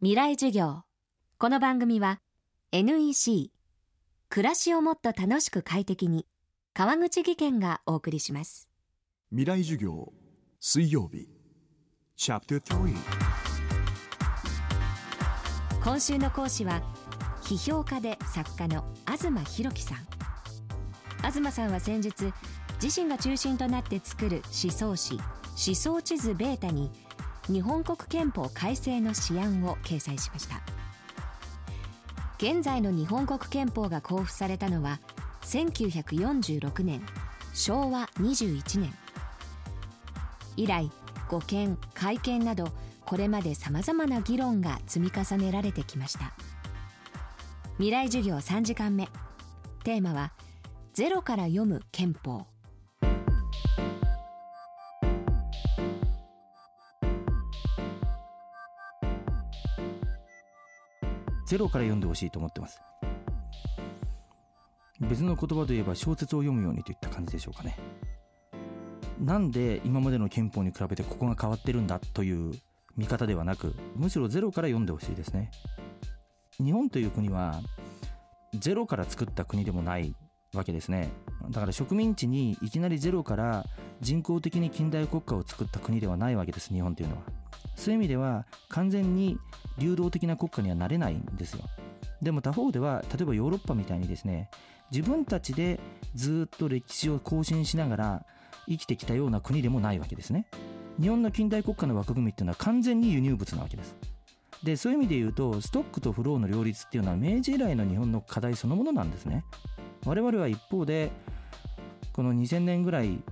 未来授業。この番組は NEC 暮らしをもっと楽しく快適に川口義賢がお送りします。未来授業水曜日。チャプター今週の講師は批評家で作家の東博樹さん。東さんは先日自身が中心となって作る思想誌思想地図ベータに日本国憲法改正の試案を掲載しました。現在の日本国憲法が公布されたのは1946年昭和21年。以来護憲改憲などこれまでさまざまな議論が積み重ねられてきました。未来授業3時間目。テーマはゼロから読む憲法。ゼロから読んでほしいと思ってます。別の言葉で言えば小説を読むようにといった感じでしょうかね。なんで今までの憲法に比べてここが変わってるんだという見方ではなくむしろゼロから読んでほしいですね。日本という国はゼロから作った国でもないわけですね。だから植民地にいきなりゼロから人工的に近代国家を作った国ではないわけです日本というのは。そういう意味では完全に流動的な国家にはなれないんですよ。でも他方では例えばヨーロッパみたいにですね自分たちでずっと歴史を更新しながら生きてきたような国でもないわけですね。日本の近代国家の枠組みっていうのは完全に輸入物なわけです。でそういう意味で言うとストックとフローの両立っていうのは明治以来の日本の課題そのものなんですね。我々は一方でこの2000年ぐらい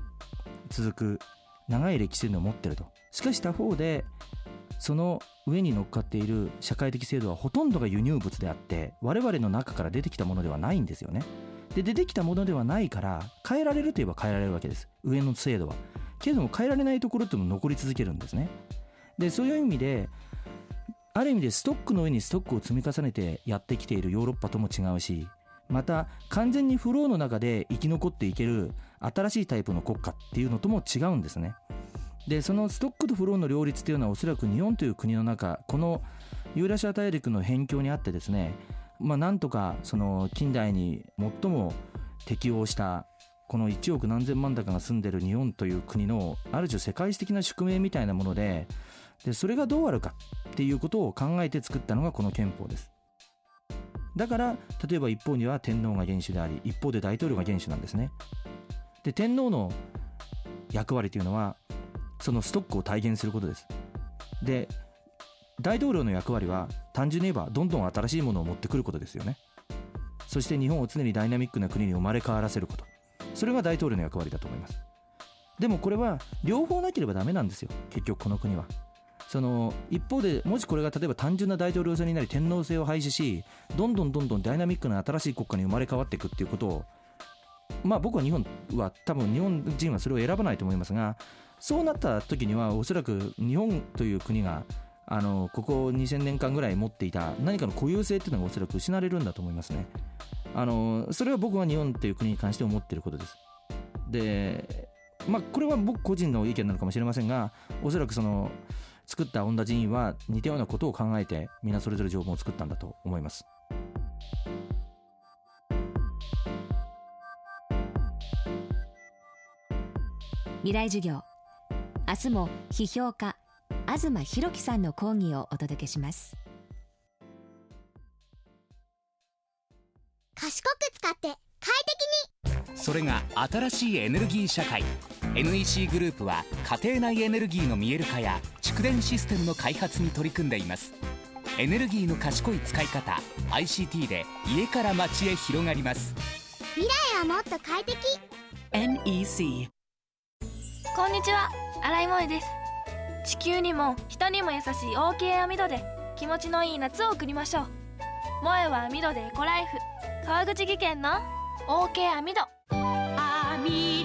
続く長い歴史というのを持ってると。しかし他方でその上に乗っかっている社会的制度はほとんどが輸入物であって我々の中から出てきたものではないんですよね。で出てきたものではないから変えられるといえば変えられるわけです。上の制度は。けれども変えられないところっても残り続けるんですね。でそういう意味である意味でストックの上にストックを積み重ねてやってきているヨーロッパとも違うしまた完全にフローの中で生き残っていける新しいタイプの国家っていうのとも違うんですね。でそのストックとフローの両立というのはおそらく日本という国の中このユーラシア大陸の辺境にあってですねまあなんとかその近代に最も適応したこの1億何千万高が住んでる日本という国のある種世界史的な宿命みたいなものででそれがどうあるかっていうことを考えて作ったのがこの憲法です。だから例えば一方には天皇が元首であり一方で大統領が元首なんですね。で天皇の役割というのはそのストックを体現することです。で大統領の役割は単純に言えばどんどん新しいものを持ってくることですよね。そして日本を常にダイナミックな国に生まれ変わらせること。それが大統領の役割だと思います。でもこれは両方なければダメなんですよ。結局この国は。その一方でもしこれが例えば単純な大統領制になり天皇制を廃止しどんどんどんどんダイナミックな新しい国家に生まれ変わっていくっていうことをまあ僕は日本は多分日本人はそれを選ばないと思いますがそうなった時にはおそらく日本という国があのここ2000年間ぐらい持っていた何かの固有性っていうのがおそらく失われるんだと思いますね。あのそれは僕は日本という国に関して思っていることです。でまあこれは僕個人の意見なのかもしれませんがおそらくその作った恩田寺院は似たようなことを考えて皆それぞれ条文を作ったんだと思います。未来授業。明日も批評家東博樹さんの講義をお届けします。賢く使って快適それが新しいエネルギー社会。NEC グループは家庭内エネルギーの見える化や蓄電システムの開発に取り組んでいます。エネルギーの賢い使い方 ICT で家から街へ広がります。未来はもっと快適。NEC こんにちは。新井萌です。地球にも人にも優しい OK 網戸で気持ちのいい夏を送りましょう。萌えは網戸でエコライフ。川口技研の OK 網戸網戸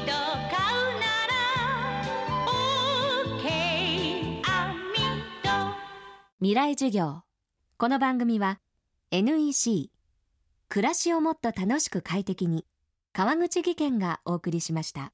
未来授業。この番組は NEC 暮らしをもっと楽しく快適に川口技研がお送りしました。